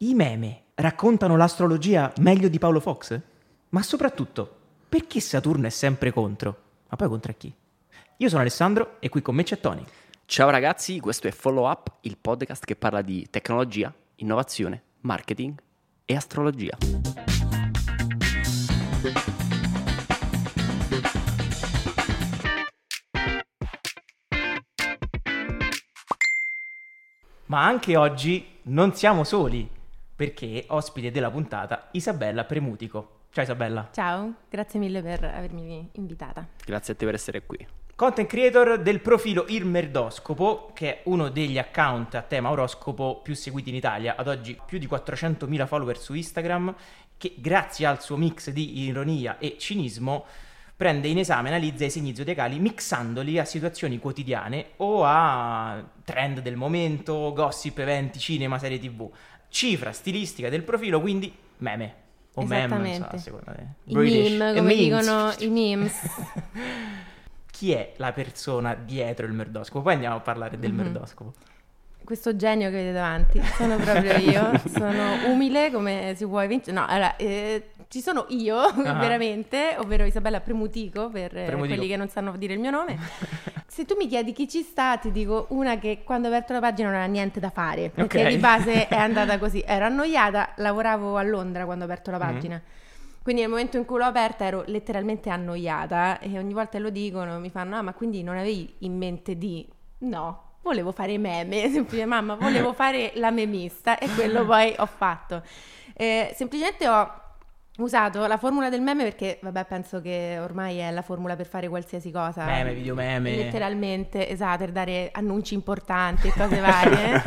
I meme raccontano l'astrologia meglio di Paolo Fox? Ma soprattutto, perché Saturno è sempre contro? Ma poi contro chi? Io sono Alessandro e qui con me c'è Tony. Ciao ragazzi, questo è Follow Up, il podcast che parla di tecnologia, innovazione, marketing e astrologia. Ma anche oggi non siamo soli, perché ospite della puntata Isabella Premutico. Ciao Isabella. Ciao, grazie mille per avermi invitata. Grazie a te per essere qui. Content creator del profilo Il Merdoscopo, che è uno degli account a tema oroscopo più seguiti in Italia, ad oggi più di 400.000 follower su Instagram, che grazie al suo mix di ironia e cinismo prende in esame e analizza i segni zodiacali mixandoli a situazioni quotidiane o a trend del momento, gossip, eventi, cinema, serie tv. Cifra stilistica del profilo, quindi meme. O meme, non so, secondo me. I meme, come memes. dicono i memes. Chi è la persona dietro il merdoscopo? Poi andiamo a parlare del mm-hmm. merdoscopo questo genio che vedete davanti sono proprio io, sono umile come si può evincere. No, allora, eh, ci sono io, uh-huh. veramente, ovvero Isabella Premutico, per Premutico. quelli che non sanno dire il mio nome. Se tu mi chiedi chi ci sta, ti dico una che quando ho aperto la pagina non ha niente da fare, perché okay. di base è andata così. Ero annoiata, lavoravo a Londra quando ho aperto la pagina. Mm-hmm. Quindi nel momento in cui l'ho aperta ero letteralmente annoiata e ogni volta lo dicono, mi fanno, ah ma quindi non avevi in mente di... No, volevo fare meme, semplicemente mamma, volevo fare la memista e quello poi ho fatto. Eh, semplicemente ho usato la formula del meme perché, vabbè, penso che ormai è la formula per fare qualsiasi cosa. Meme, video meme. Letteralmente, esatto, per dare annunci importanti e cose varie.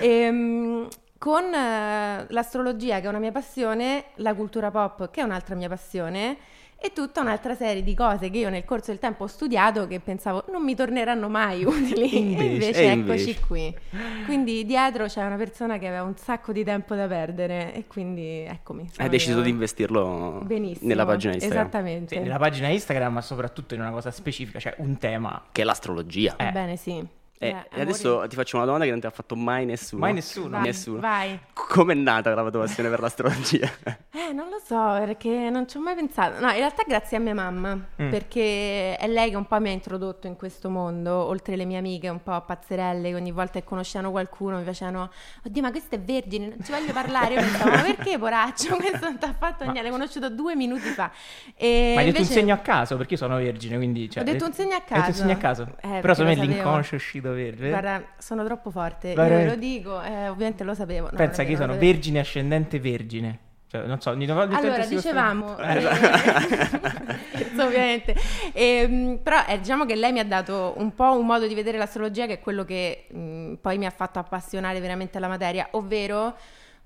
e, ehm, con uh, l'astrologia, che è una mia passione, la cultura pop, che è un'altra mia passione, e tutta un'altra serie di cose che io nel corso del tempo ho studiato che pensavo non mi torneranno mai utili invece, e invece e eccoci invece. qui quindi dietro c'è una persona che aveva un sacco di tempo da perdere e quindi eccomi hai deciso io. di investirlo Benissimo, nella pagina Instagram esattamente sì, nella pagina Instagram ma soprattutto in una cosa specifica cioè un tema che è l'astrologia eh. bene sì eh, eh, e adesso ti faccio una domanda che non ti ha fatto mai nessuno. Mai nessuno? Vai, nessuno. Vai. Com'è nata la tua passione per l'astrologia? Eh, non lo so, perché non ci ho mai pensato. No, in realtà grazie a mia mamma, mm. perché è lei che un po' mi ha introdotto in questo mondo, oltre le mie amiche un po' pazzerelle, che ogni volta che conoscevano qualcuno mi facevano, oddio ma questo è vergine, non ci voglio parlare. Io pensavo, ma perché poraccio, questo non ti ha fatto niente, l'hai conosciuto due minuti fa. E ma hai invece... detto un segno a caso, perché io sono vergine, quindi... Cioè, ho detto un segno a caso. Hai detto un segno a caso. Eh, Però secondo me l'inconscio è uscito verde. Guarda, sono troppo forte. Io lo dico, eh, ovviamente lo sapevo. No, Pensa che io sono vergine ascendente vergine. Cioè, non so, allora dicevamo, eh, ovviamente, e, ehm, però eh, diciamo che lei mi ha dato un po' un modo di vedere l'astrologia che è quello che mh, poi mi ha fatto appassionare veramente alla materia, ovvero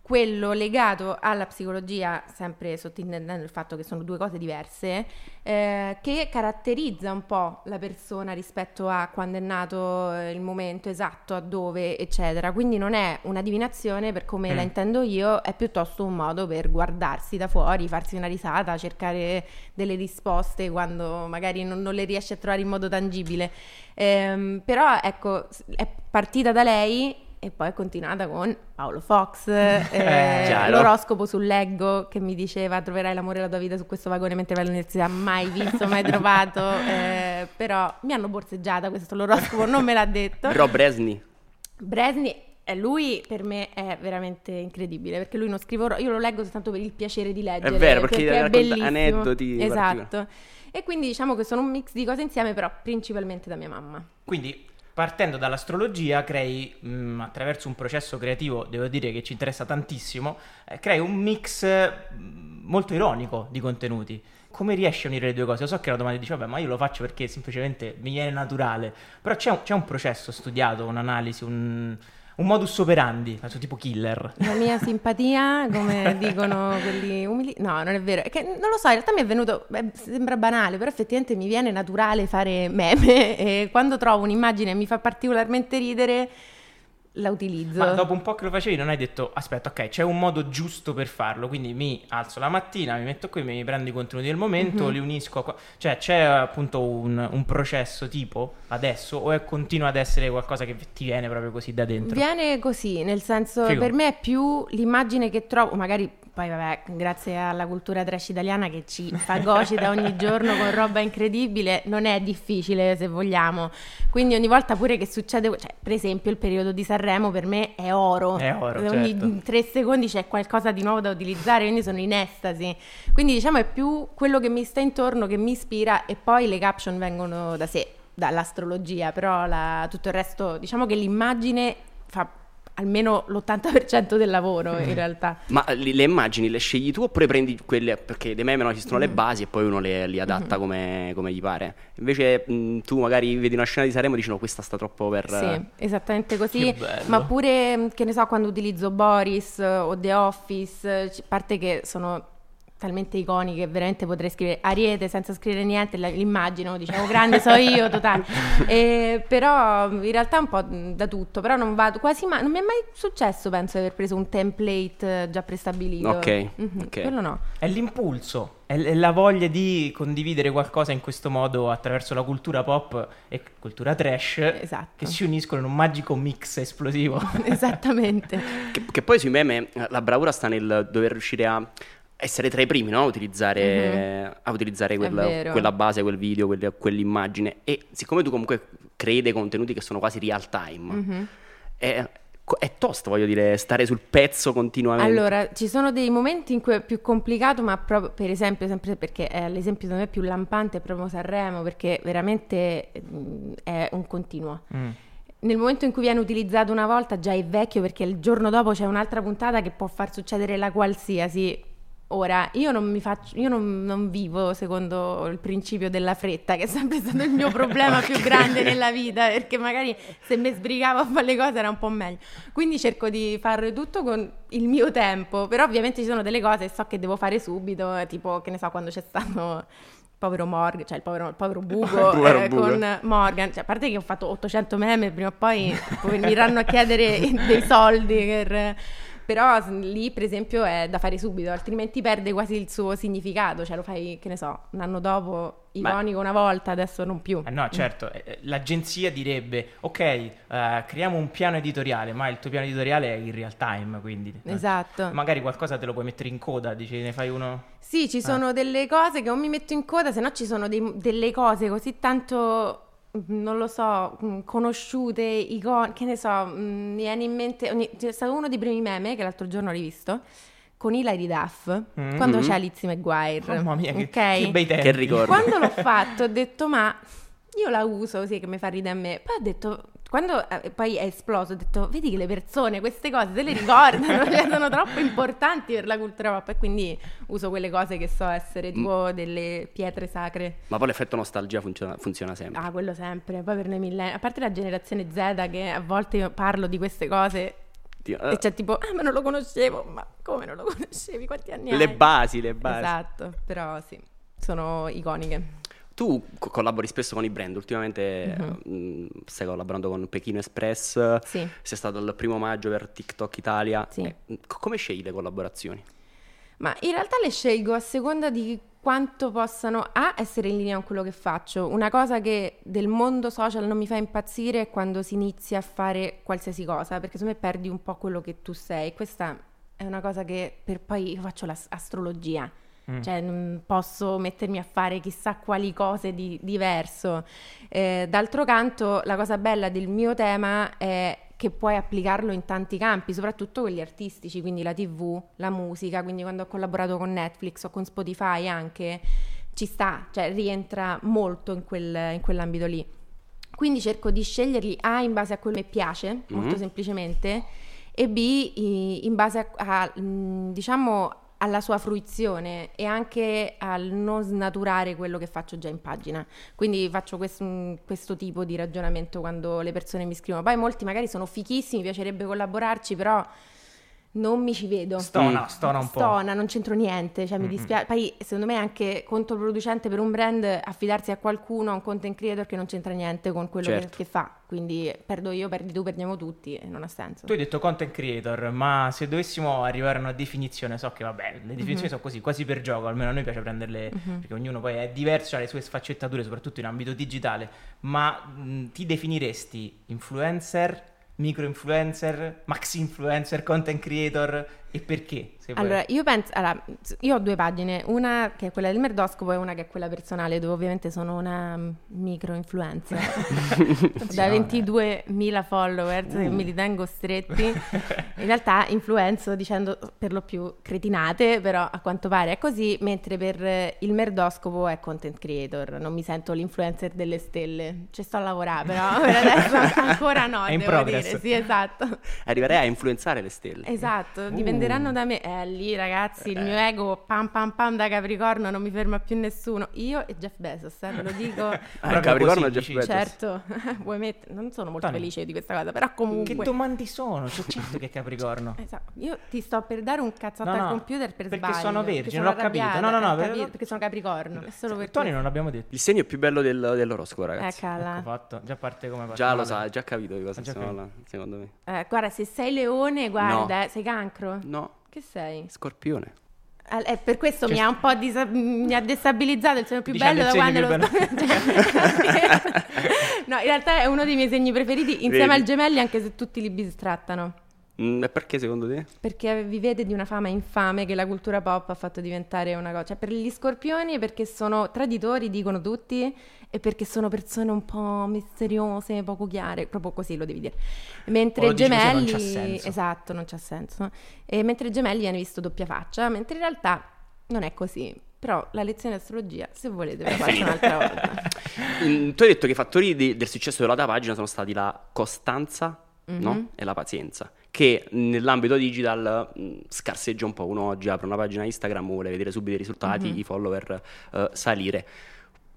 quello legato alla psicologia, sempre sottintendendo il fatto che sono due cose diverse, eh, che caratterizza un po' la persona rispetto a quando è nato eh, il momento esatto, a dove, eccetera. Quindi non è una divinazione per come mm. la intendo io, è piuttosto un modo per guardarsi da fuori, farsi una risata, cercare delle risposte quando magari non, non le riesce a trovare in modo tangibile. Eh, però ecco, è partita da lei e poi è continuata con Paolo Fox, eh, l'oroscopo sull'eggo che mi diceva troverai l'amore della tua vita su questo vagone mentre vai all'università, mai visto, mai trovato, eh, però mi hanno borseggiata questo l'oroscopo, non me l'ha detto. Però Bresni. Bresni, eh, lui per me è veramente incredibile perché lui non scrive, io lo leggo soltanto per il piacere di leggere. È vero, perché, perché è bellissimo. aneddoti. Esatto. E quindi diciamo che sono un mix di cose insieme, però principalmente da mia mamma. Quindi partendo dall'astrologia crei mh, mm, attraverso un processo creativo, devo dire che ci interessa tantissimo, eh, crei un mix mm, molto ironico di contenuti. Come riesci a unire le due cose? Lo so che la domanda dice, vabbè, ma io lo faccio perché semplicemente mi viene naturale, però c'è un, c'è un processo studiato, un'analisi, un, un modus operandi, tipo killer. La mia simpatia, come dicono quelli umili. No, non è vero. È che, non lo so, in realtà mi è venuto. Beh, sembra banale, però effettivamente mi viene naturale fare meme. E quando trovo un'immagine e mi fa particolarmente ridere, la utilizzo. Ma dopo un po' che lo facevi non hai detto aspetta ok c'è un modo giusto per farlo quindi mi alzo la mattina mi metto qui mi prendo i contenuti del momento Mhm. li unisco a qua- cioè c'è appunto un, un processo tipo adesso o è continua ad essere qualcosa che ti viene proprio così da dentro Viene così, nel senso, Figo. per me è più l'immagine che trovo, magari poi vabbè, grazie alla cultura trash italiana che ci fagocita ogni giorno con roba incredibile, non è difficile se vogliamo. Quindi ogni volta pure che succede, cioè, per esempio il periodo di Sanremo per me è oro. È oro, Ogni certo. tre secondi c'è qualcosa di nuovo da utilizzare, quindi sono in estasi. Quindi diciamo è più quello che mi sta intorno che mi ispira e poi le caption vengono da sé, dall'astrologia, però la- tutto il resto, diciamo che l'immagine fa almeno l'80% del lavoro Mm. in realtà. Ma le, immagini le scegli tu oppure prendi quelle, perché dei meme no, ci sono le Mm. basi e poi uno le, li Mm-hmm. adatta come, come gli pare. Invece mh, tu magari vedi una scena di Sanremo e dici no, questa sta troppo per... Sì, esattamente così. Ma pure, che ne so, quando utilizzo Boris eh, o The Office, eh, a parte che sono talmente iconiche, veramente potrei scrivere Ariete senza scrivere niente, l'immagino, diciamo, grande so io, totale. Eh, però in realtà un po' da tutto, però non vado quasi mai, non mi è mai successo, penso, di aver preso un template eh, già prestabilito. Ok, Mhm, ok. Quello no. è l'impulso è l- è la voglia di condividere qualcosa in questo modo attraverso la cultura pop e cultura trash Esatto. che si uniscono in un magico mix esplosivo Esattamente. Che, che poi sui meme eh, la bravura sta nel dover riuscire a essere tra i primi, no? A utilizzare, a utilizzare quella, quella base, quel video, quelle- quell'immagine. E siccome tu comunque crei dei contenuti che sono quasi real time, Mhm. è, è tosto, voglio dire, stare sul pezzo continuamente. Allora, ci sono dei momenti in cui è più complicato, ma proprio per esempio, sempre perché è l'esempio secondo me più lampante è proprio Sanremo, perché veramente mm, è un continuo. Mm. Nel momento in cui viene utilizzato una volta già è vecchio perché il giorno dopo c'è un'altra puntata che può far succedere la qualsiasi. Ora, io non mi faccio, io non, non vivo secondo il principio della fretta, che è sempre stato il mio problema più grande nella vita, perché magari se mi sbrigavo a fare le cose era un po' meglio. Quindi cerco di fare tutto con il mio tempo, però ovviamente ci sono delle cose che so che devo fare subito, tipo, che ne so, quando c'è stato il povero Morgan, cioè il povero, il povero Bugo, Il povero eh, con Morgan, cioè, a parte che ho fatto 800 meme, prima o poi poi mi verranno a chiedere dei soldi per... Però lì, per esempio, è da fare subito, altrimenti perde quasi il suo significato. Cioè, lo fai, che ne so, un anno dopo, Ma- iconico una volta, adesso non più. Eh no, certo, eh, eh, l'agenzia direbbe, ok, eh, creiamo un piano editoriale, ma il tuo piano editoriale è in real time, quindi... Esatto. Magari qualcosa te lo puoi mettere in coda, dici, ne fai uno... Sì, ci sono delle cose che o mi metto in coda, se no ci sono dei- delle cose così tanto, non lo so, mm, conosciute, icon- che ne so, mm, mi viene in mente, ogni- c'è stato uno dei primi meme che l'altro giorno ho rivisto, con Hilary Duff, Mm. quando c'è Lizzie McGuire. Mamma mia, che, ok? che bei tempi. Che ricordo. Quando l'ho fatto ho detto ma io la uso così che mi fa ridere a me. Poi ho detto, quando eh, poi è esploso, ho detto vedi che le persone queste cose se le ricordano, cioè, sono troppo importanti per la cultura pop e quindi uso quelle cose che so essere tipo delle pietre sacre. Ma poi l'effetto nostalgia funziona, funziona sempre. Ah, quello sempre. Poi per noi millenni, a parte la generazione Z che a volte io parlo di queste cose Ti- e c'è tipo, ah ma non lo conoscevo, ma come non lo conoscevi? Quanti anni hai? le basi, le basi. Esatto, però sì, sono iconiche. Tu co- collabori spesso con i brand, ultimamente mh, stai collaborando con Pechino Express. Sì. sei stato il primo maggio per TikTok Italia. Sì. Eh, mh, co- come scegli le collaborazioni? Ma in realtà le scelgo a seconda di quanto possano A essere in linea con quello che faccio. Una cosa che del mondo social non mi fa impazzire è quando si inizia a fare qualsiasi cosa, perché secondo me perdi un po' quello che tu sei. Questa è una cosa che per poi io faccio l'astrologia. Mm. Cioè, non posso mettermi a fare chissà quali cose di diverso. Eh, d'altro canto, la cosa bella del mio tema è che puoi applicarlo in tanti campi, soprattutto quelli artistici, quindi la TV, la musica, quindi quando ho collaborato con Netflix o con Spotify anche, ci sta, cioè rientra molto in, quel- in quell'ambito lì. Quindi cerco di sceglierli A in base a quello che mi piace, molto Mhm. semplicemente, e B in base a, a, mh, diciamo alla sua fruizione e anche al non snaturare quello che faccio già in pagina. Quindi faccio questo, mh, questo tipo di ragionamento quando le persone mi scrivono. Poi molti magari sono fichissimi, mi piacerebbe collaborarci, però non mi ci vedo. Stona, Mm. stona un po'. Stona, non c'entro niente, cioè mi dispiace. Poi secondo me è anche controproducente per un brand affidarsi a qualcuno, a un content creator che non c'entra niente con quello che- Certo. che, fa. Quindi perdo io, perdi tu, perdiamo tutti e non ha senso. Tu hai detto content creator, ma se dovessimo arrivare a una definizione, so che vabbè, le definizioni Mhm. sono così, quasi per gioco, almeno a noi piace prenderle, Mhm. perché ognuno poi è diverso, ha le sue sfaccettature, soprattutto in ambito digitale, ma mh, ti definiresti influencer, micro influencer, maxi influencer, content creator e perché? Se vuoi. Allora, io penso, allora, io ho due pagine, una che è quella del merdoscopo e una che è quella personale, dove ovviamente sono una micro influencer da no, 22.000 followers che mi ritengo stretti. In realtà influenzo dicendo per lo più cretinate, però a quanto pare è così, mentre per il merdoscopo è content creator, non mi sento l'influencer delle stelle. Ci sto a lavorare, però per adesso ancora no, È in devo progress. dire. Sì, esatto. Arriverei a influenzare le stelle. Esatto, dipenderanno da me. Eh, lì ragazzi, il mio ego pam pam pam da Capricorno non mi ferma più nessuno. Io e Jeff Bezos, eh, ve lo dico. Ah, Capricorno e Jeff? Bezos. certo, vuoi mettere... Non sono molto Tony, felice di questa cosa, però Che comunque... domande sono? C'è certo che è Capricorno. Esatto, Io ti sto per dare un cazzotto No, no, al computer per perché sbaglio. sono vergine, perché l'ho sono capito. arrabbiata, No, no, no, eh, per- capito? perché sono Capricorno. È solo per Tony non l'abbiamo detto. Il segno più bello del- dell'oroscopo, ragazzi. Eccola. Ecco fatto, già parte come parte. Già lo sa, hai già capito di cosa Ho stiamo capito. parlando, secondo me. Eh, guarda, se sei leone, guarda, eh, sei cancro. No, Che sei? scorpione. Eh, per questo Cioè- mi ha un po' disa- mi ha destabilizzato il segno più bello da quando lo Cioè, No, in realtà è uno dei miei segni preferiti insieme Vedi? al gemelli, anche se tutti li bistrattano. Mm, e perché secondo te? Perché vivete di una fama infame che la cultura pop ha fatto diventare una cosa. Cioè, per gli scorpioni, perché sono traditori, dicono tutti, e perché sono persone un po' misteriose, poco chiare, proprio così lo devi dire. Mentre i gemelli, non c'ha senso. esatto, non c'ha senso. E mentre i gemelli viene visto doppia faccia, mentre in realtà non è così. Però la lezione di astrologia, se volete, ve la faccio un'altra volta. Mm, tu hai detto che i fattori di- del successo della tua pagina sono stati la costanza no? Mhm. e la pazienza, che nell'ambito digital scarseggia un po'. Uno oggi apre una pagina Instagram, vuole vedere subito i risultati, Mhm. i follower eh, salire.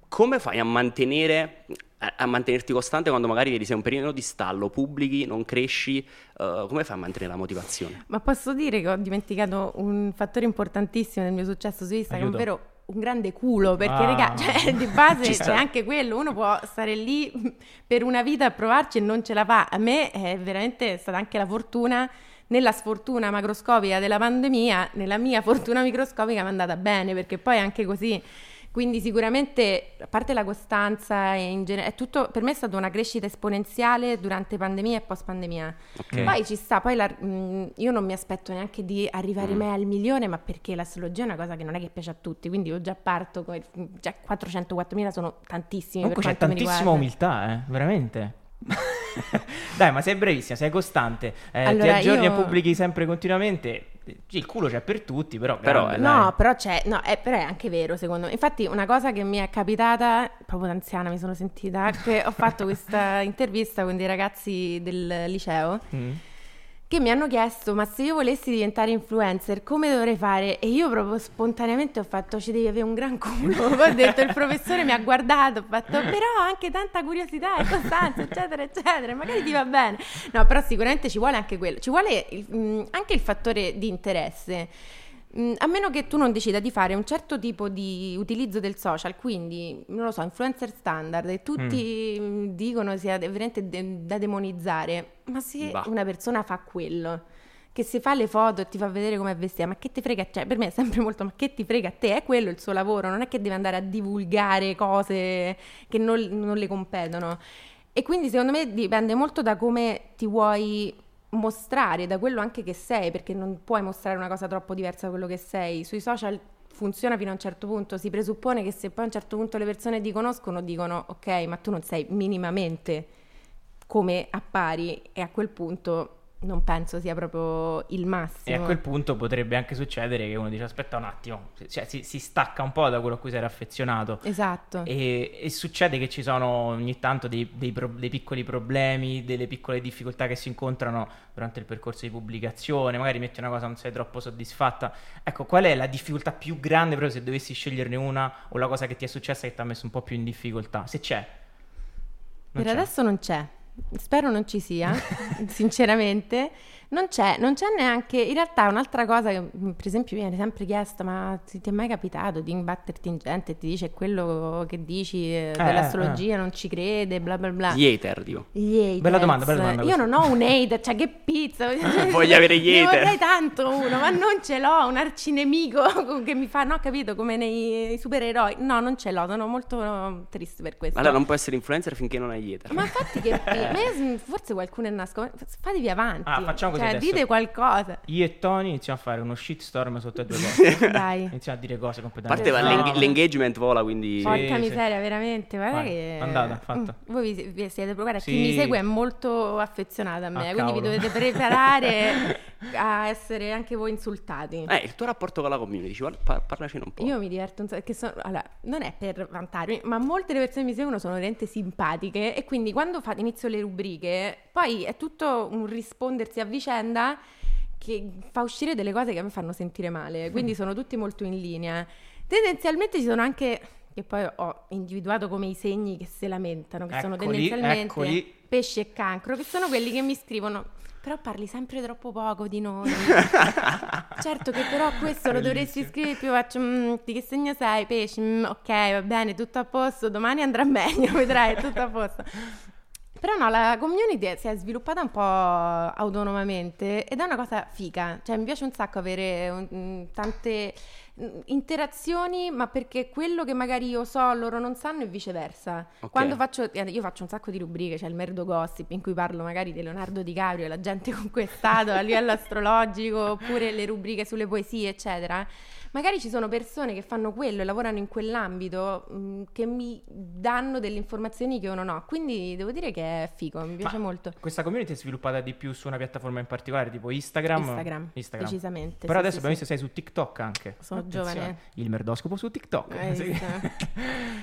Come fai a mantenere a mantenerti costante quando magari vedi sei un periodo di stallo, pubblichi, non cresci, eh, come fai a mantenere la motivazione? Ma posso dire che ho dimenticato un fattore importantissimo del mio successo su Instagram, Aiuto. ovvero un grande culo, perché Ah. raga, cioè, di base c'è sta. anche quello, uno può stare lì per una vita a provarci e non ce la fa. A me è veramente stata anche la fortuna, nella sfortuna macroscopica della pandemia, nella mia fortuna microscopica mi è andata bene, perché poi anche così... Quindi sicuramente, a parte la costanza, e in genere, è tutto, per me è stata una crescita esponenziale durante pandemia e post pandemia. Ok. Poi ci sta, poi la- mh, io non mi aspetto neanche di arrivare Mm. mai al milione, ma perché l'astrologia è una cosa che non è che piace a tutti, quindi io già parto, con, già 404.000 sono tantissimi Comunque c'è tantissima umiltà, eh, veramente. Dai, ma sei brevissima, sei costante, eh, ti Allora, aggiorni io- e pubblichi sempre continuamente. Il culo c'è per tutti, però, Però, grande, eh, dai. No, però c'è, no, è, però è anche vero secondo me. Infatti una cosa che mi è capitata, proprio da anziana mi sono sentita, che ho fatto questa intervista con dei ragazzi del liceo Mm. Che mi hanno chiesto ma se io volessi diventare influencer come dovrei fare? E io proprio spontaneamente ho fatto ci devi avere un gran culo. Ho detto il professore mi ha guardato, ho fatto però anche tanta curiosità e costanza eccetera eccetera, magari ti va bene. No però sicuramente ci vuole anche quello, ci vuole il- mh, anche il fattore di interesse. Mm, A meno che tu non decida di fare un certo tipo di utilizzo del social, quindi non lo so, influencer standard, e tutti mm, dicono sia veramente de- da demonizzare, ma se Bah. una persona fa quello, che si fa le foto e ti fa vedere come è vestita, ma che ti frega, cioè per me è sempre molto, ma che ti frega a te, è quello il suo lavoro, non è che deve andare a divulgare cose che non, non le competono. E quindi secondo me dipende molto da come ti vuoi mostrare, da quello anche che sei, perché non puoi mostrare una cosa troppo diversa da quello che sei. Sui social funziona fino a un certo punto, si presuppone che se poi a un certo punto le persone ti conoscono, dicono ok, ma tu non sei minimamente come appari e a quel punto non penso sia proprio il massimo. E a quel punto potrebbe anche succedere che uno dice aspetta un attimo, cioè si, si stacca un po' da quello a cui si era affezionato. Esatto. E, e succede che ci sono ogni tanto dei, dei pro- dei piccoli problemi, delle piccole difficoltà che si incontrano durante il percorso di pubblicazione, magari metti una cosa non sei troppo soddisfatta. Ecco, qual è la difficoltà più grande proprio se dovessi sceglierne una o la cosa che ti è successa che ti ha messo un po' più in difficoltà? Se c'è. Non Per c'è. adesso non c'è. Spero non ci sia, sinceramente, Non c'è, non c'è neanche, in realtà un'altra cosa che mm, per esempio viene sempre chiesta, ma ti, ti è mai capitato di imbatterti in gente e ti dice quello che dici eh, dell'astrologia non ci crede, bla bla bla. Gli hater, tipo. Gli haters. Bella domanda, bella domanda Io non ho un hater, cioè che pizza. Voglio avere gli Ne hater. vorrei tanto uno, ma non ce l'ho, un arcinemico che mi fa, no, capito, come nei supereroi. No, non ce l'ho, sono molto triste per questo. Allora non può essere influencer finché non hai gli hater. Ma infatti che ma io- forse qualcuno è nascosto. Fatevi avanti. Ah, facciamo così Cioè, adesso. dite qualcosa. Io e Tony iniziamo a fare uno shitstorm sotto le due cose. Dai. iniziamo a dire cose A completamente parte va, l'eng- l'engagement vola, quindi... Sì. Porca miseria, veramente. Guarda Vai, che. andata, fatta. Mm, voi vi, vi siete guarda, Sì. chi mi segue è molto affezionata a me, Ah, quindi vi cavolo. dovete preparare a essere anche voi insultati. Eh, il tuo rapporto con la community, par- parlacene un po'. Io mi diverto un sacco, sono, allora, non è per vantarmi, ma molte delle persone che mi seguono sono veramente simpatiche e quindi quando fa- inizio le rubriche, poi è tutto un rispondersi a vicenda che fa uscire delle cose che me fanno sentire male, quindi sono tutti molto in linea. Tendenzialmente ci sono anche, che poi ho individuato come i segni che si lamentano, che sono Eccoli, tendenzialmente eccoli. pesci e cancro, che sono quelli che mi scrivono... Però parli sempre troppo poco di noi. certo che però questo lo dovresti scrivere più faccio "Mm, di che segno sei? Pesci, Mm, ok, va bene, tutto a posto, domani andrà meglio, vedrai, tutto a posto. Però no, la community si è sviluppata un po' autonomamente ed è una cosa figa, cioè mi piace un sacco avere un- mm, tante mm, interazioni, ma perché quello che magari io so loro non sanno e viceversa. Ok. Quando faccio, eh, io faccio un sacco di rubriche, c'è il Merdo Gossip in cui parlo magari di Leonardo DiCaprio e la gente con cui è stato a livello astrologico, oppure le rubriche sulle poesie, eccetera. Magari ci sono persone che fanno quello e lavorano in quell'ambito mh, che mi danno delle informazioni che io non ho. Quindi devo dire che è figo, mi piace Ma molto. Questa community è sviluppata di più su una piattaforma in particolare, tipo Instagram. Instagram, Instagram. decisamente. Però sì, adesso sì, abbiamo sì. visto che sei su TikTok anche. Sono Attenzione. giovane. Il merdoscopo su TikTok. Hai Sì.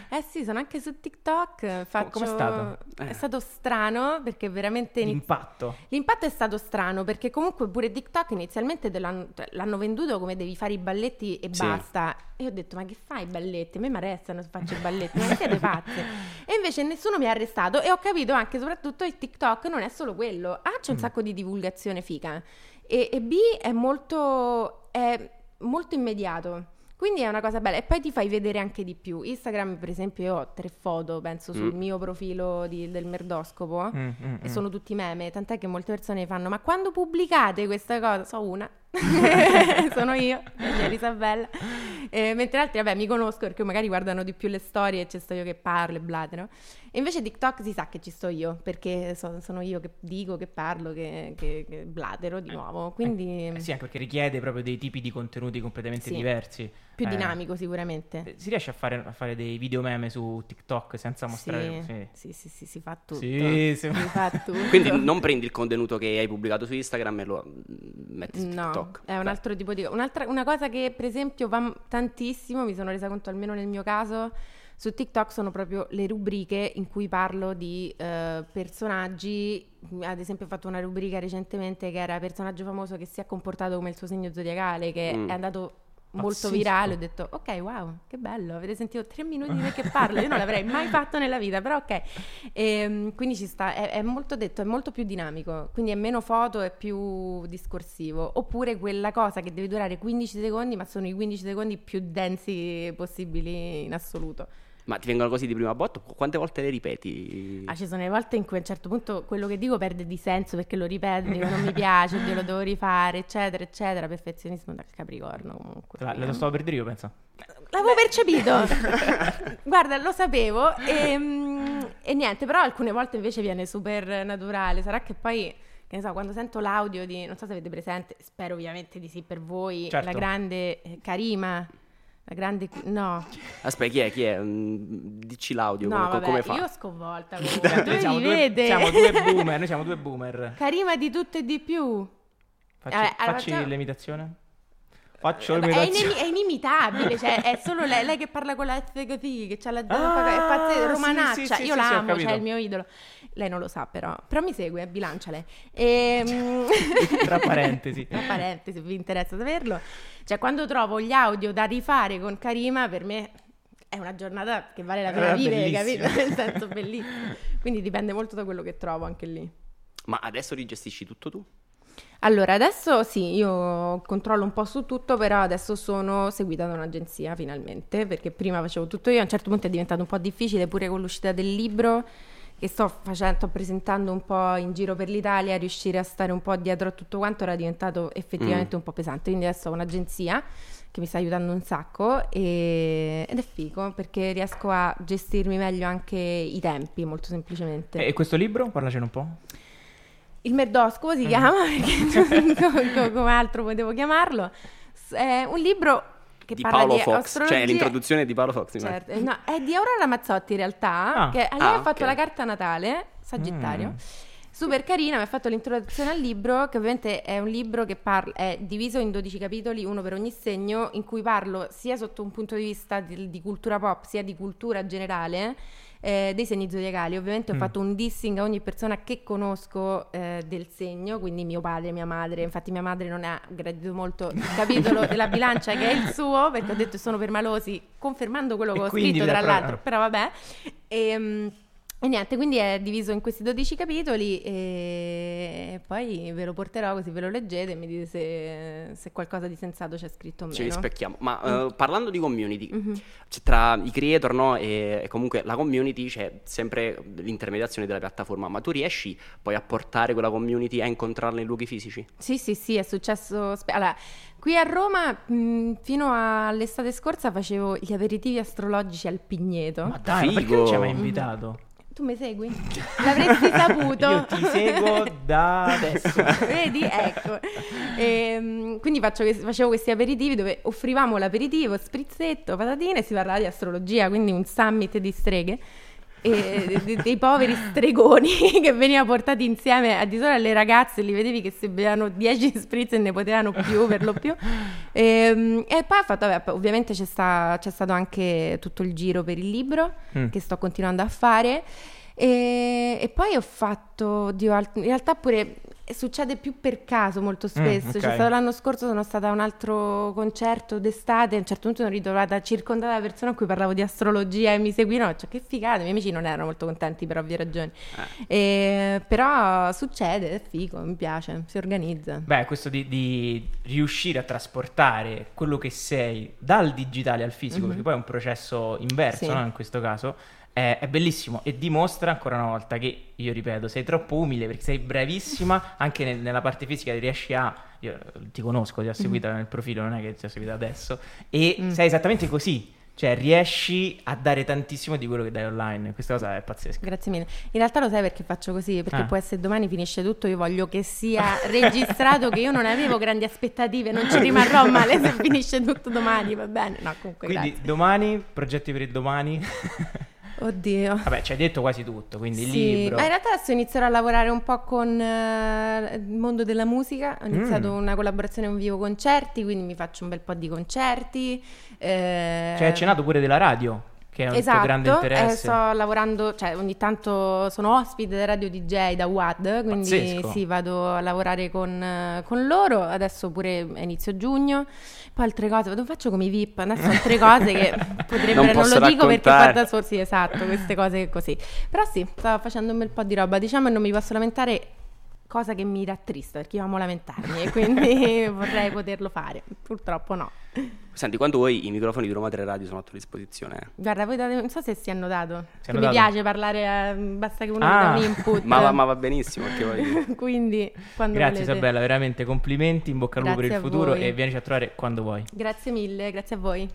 Eh sì, sono anche su TikTok. Faccio... stato? È Eh. stato strano perché veramente... iniz- L'impatto. L'impatto è stato strano perché comunque pure TikTok inizialmente l'hanno, cioè, l'hanno venduto come devi fare i balletti e Sì. basta. E ho detto, ma che fai i balletti? A me mi arrestano se faccio i balletti, ma siete pazze? E invece nessuno mi ha arrestato e ho capito anche, soprattutto, il TikTok non è solo quello. A c'è un Mm. sacco di divulgazione figa e, e B è molto, è molto immediato. Quindi è una cosa bella e poi ti fai vedere anche di più. Instagram, per esempio, io ho tre foto, penso, sul Mm. mio profilo di- del merdoscopo Mm, mm, e mm. sono tutti meme, tant'è che molte persone fanno ma quando pubblicate questa cosa? So una, sono io, c'è Isabella, Eh, mentre altri vabbè mi conosco perché magari guardano di più le storie e c'è sto io che parlo e blatero e invece TikTok si sa che ci sto io perché so- sono io che dico, che parlo, che, che- che blatero di nuovo, quindi Eh sì, anche perché richiede proprio dei tipi di contenuti completamente Sì. diversi. più Eh, dinamico sicuramente. eh, Si riesce a fare, a fare dei video meme su TikTok senza mostrare... Sì, sì. sì, sì, sì, si fa tutto. Sì. Si fa tutto. Quindi non prendi il contenuto che hai pubblicato su Instagram e lo mm, metti su No, TikTok. è un Beh, altro tipo di un'altra una cosa che per esempio va tantissimo, mi sono resa conto almeno nel mio caso, su TikTok sono proprio le rubriche in cui parlo di eh, personaggi, ad esempio ho fatto una rubrica recentemente che era personaggio famoso che si è comportato come il suo segno zodiacale, che Mm. è andato molto Pazzesco. virale, ho detto ok wow, che bello, avete sentito tre minuti di me che parlo, io non l'avrei mai fatto nella vita, però ok, Ehm, quindi ci sta, è, è molto detto, è molto più dinamico, quindi è meno foto, è più discorsivo. Oppure quella cosa che deve durare 15 secondi, ma sono i 15 secondi più densi possibili in assoluto. Ma ti vengono così di prima botta? Quante volte le ripeti? Ah, ci sono le volte in cui a un certo punto quello che dico perde di senso perché lo ripeto, dico non mi piace, oddio, lo devo rifare, eccetera, eccetera. Perfezionismo dal Capricorno comunque. La, lo stavo per dire io, penso. L'avevo percepito. Guarda, lo sapevo e, mm, e niente, però alcune volte invece viene super naturale. Sarà che poi, che ne so, quando sento l'audio di, non so se avete presente, spero ovviamente di sì per voi, Certo. la grande eh, Karima, la grande, no, Aspetta, chi è? Chi è? Mm, Dici l'audio, no, come, vabbè, come fa? io sconvolta comunque, tu siamo, li due, vede. siamo due boomer, noi siamo due boomer. Karima di tutto e di più. Facci, Vabbè, allora facci facciamo- l'imitazione? Faccio Vabbè, è, l'imitazione. inim- è inimitabile, cioè è solo lei, lei che parla con la così, che c'ha la Ah, è pazzesca, sì, romanaccia, sì, sì, io sì, la sì, ho amo, cioè è il mio idolo. Lei non lo sa però, però mi segue, eh, bilancia lei. Ehm, Tra parentesi. Tra parentesi, vi interessa saperlo. Cioè quando trovo gli audio da rifare con Karima, per me è una giornata che vale la pena Eh, vivere, bellissima. capito? Nel senso bellissimo. Quindi dipende molto da quello che trovo anche lì. Ma adesso rigestisci tutto tu? Allora, adesso sì, io controllo un po' su tutto, però adesso sono seguita da un'agenzia finalmente, perché prima facevo tutto io, a un certo punto è diventato un po' difficile pure con l'uscita del libro che sto facendo, sto presentando un po' in giro per l'Italia, riuscire a stare un po' dietro a tutto quanto era diventato effettivamente Mm. un po' pesante, quindi adesso ho un'agenzia che mi sta aiutando un sacco e- ed è figo perché riesco a gestirmi meglio anche i tempi, molto semplicemente. E questo libro? Parlacene un po'. Il merdoscopo Mm. si chiama, perché co- come altro potevo chiamarlo. È un libro che di parla Paolo di Fox, astrologia. cioè l'introduzione di Paolo Fox. Certo, no, è di Aurora Mazzotti in realtà, Ah. che lei Ah, ha fatto ok. la carta natale, Sagittario. Mm. Super carina, mi ha fatto l'introduzione al libro, che ovviamente è un libro che parla, è diviso in 12 capitoli, uno per ogni segno, in cui parlo sia sotto un punto di vista di, di cultura pop, sia di cultura generale, eh, dei segni zodiacali. Ovviamente ho Mm. fatto un dissing a ogni persona che conosco eh, del segno, quindi mio padre, mia madre. Infatti mia madre non ha gradito molto il capitolo della bilancia che è il suo, perché ho detto sono permalosi, confermando quello E che ho scritto tra l'altro, però vabbè. E, e niente, quindi è diviso in questi 12 capitoli e poi ve lo porterò così ve lo leggete e mi dite se, se qualcosa di sensato c'è scritto o meno. Ci rispecchiamo. Ma eh, parlando di community, Mhm. c'è tra i creator no, e, e comunque la community c'è sempre l'intermediazione della piattaforma, ma tu riesci poi a portare quella community a incontrarla in luoghi fisici? Sì, sì, sì, è successo. spe- allora, qui a Roma, mh, fino all'estate scorsa, facevo gli aperitivi astrologici al Pigneto. Ma dai, ma perché non ci hai mai Figo. invitato? Tu mi segui? L'avresti saputo? Io ti seguo da adesso. Vedi? Ecco. Ehm, quindi faccio questi- facevo questi aperitivi dove offrivamo l'aperitivo, sprizzetto, patatine e si parlava di astrologia, quindi un summit di streghe. E de- de- dei poveri stregoni che venivano portati insieme a di solito alle ragazze, li vedevi che se bevevano 10 spritz e ne potevano più per lo più. Ehm, E, poi ho fatto, vabbè, ovviamente c'è, sta- c'è stato anche tutto il giro per il libro Mm. che sto continuando a fare. E, e poi ho fatto, oddio, in realtà pure succede più per caso molto spesso. Mm, ok. C'è stato l'anno scorso, sono stata a un altro concerto d'estate. A un certo punto mi sono ritrovata circondata da persone a cui parlavo di astrologia e mi seguivano. Cioè, che figata, i miei amici non erano molto contenti per ovvie ragioni. E- però succede, è figo, mi piace, si organizza. Beh, questo di, di riuscire a trasportare quello che sei dal digitale al fisico, Mhm. perché poi è un processo inverso, Sì. no? in questo caso, è, è bellissimo e dimostra ancora una volta che, io ripeto, sei troppo umile perché sei bravissima anche nel- nella parte fisica, riesci a... Io ti conosco, ti ho seguita nel profilo, non è che ti ho seguita adesso, e Mm. sei esattamente così. Cioè, riesci a dare tantissimo di quello che dai online. Questa cosa è pazzesca. Grazie mille. In realtà lo sai perché faccio così? Perché Ah. può essere domani finisce tutto, io voglio che sia registrato che io non avevo grandi aspettative, non ci rimarrò male se finisce tutto domani, va bene? No, comunque Quindi grazie. domani, progetti per il domani. Oddio. Vabbè, ci hai detto quasi tutto, quindi il Sì, libro. ma in realtà adesso inizierò a lavorare un po' con eh, il mondo della musica. Ho iniziato Mm. una collaborazione con Vivo Concerti, quindi mi faccio un bel po' di concerti. eh, Ci hai accennato pure della radio, che è un Esatto, tuo grande eh, interesse. sto lavorando, cioè ogni tanto sono ospite da Radio DJ da WAD, quindi Pazzesco. sì, vado a lavorare con, eh, con loro, adesso pure a inizio giugno, poi altre cose, vado faccio come i VIP, adesso altre cose che potrebbero, Non non, lo dico perché raccontare. guarda solo, sì esatto, queste cose così, però sì, sto facendo un bel po' di roba, diciamo e non mi posso lamentare, cosa che mi rattrista perché io amo lamentarmi e quindi vorrei poterlo fare, purtroppo no. Senti, quando vuoi i microfoni di Roma 3 Radio sono a tua disposizione. eh. Guarda, voi date, non so se si è notato. Si è che mi notato? piace parlare, eh, basta che uno mi Ah. dà un input. Ma, va- ma va benissimo, perché poi... Quindi, quando Grazie volete. Isabella, veramente complimenti, in bocca al lupo per il futuro voi. e vienici a trovare quando vuoi. Grazie mille, grazie a voi.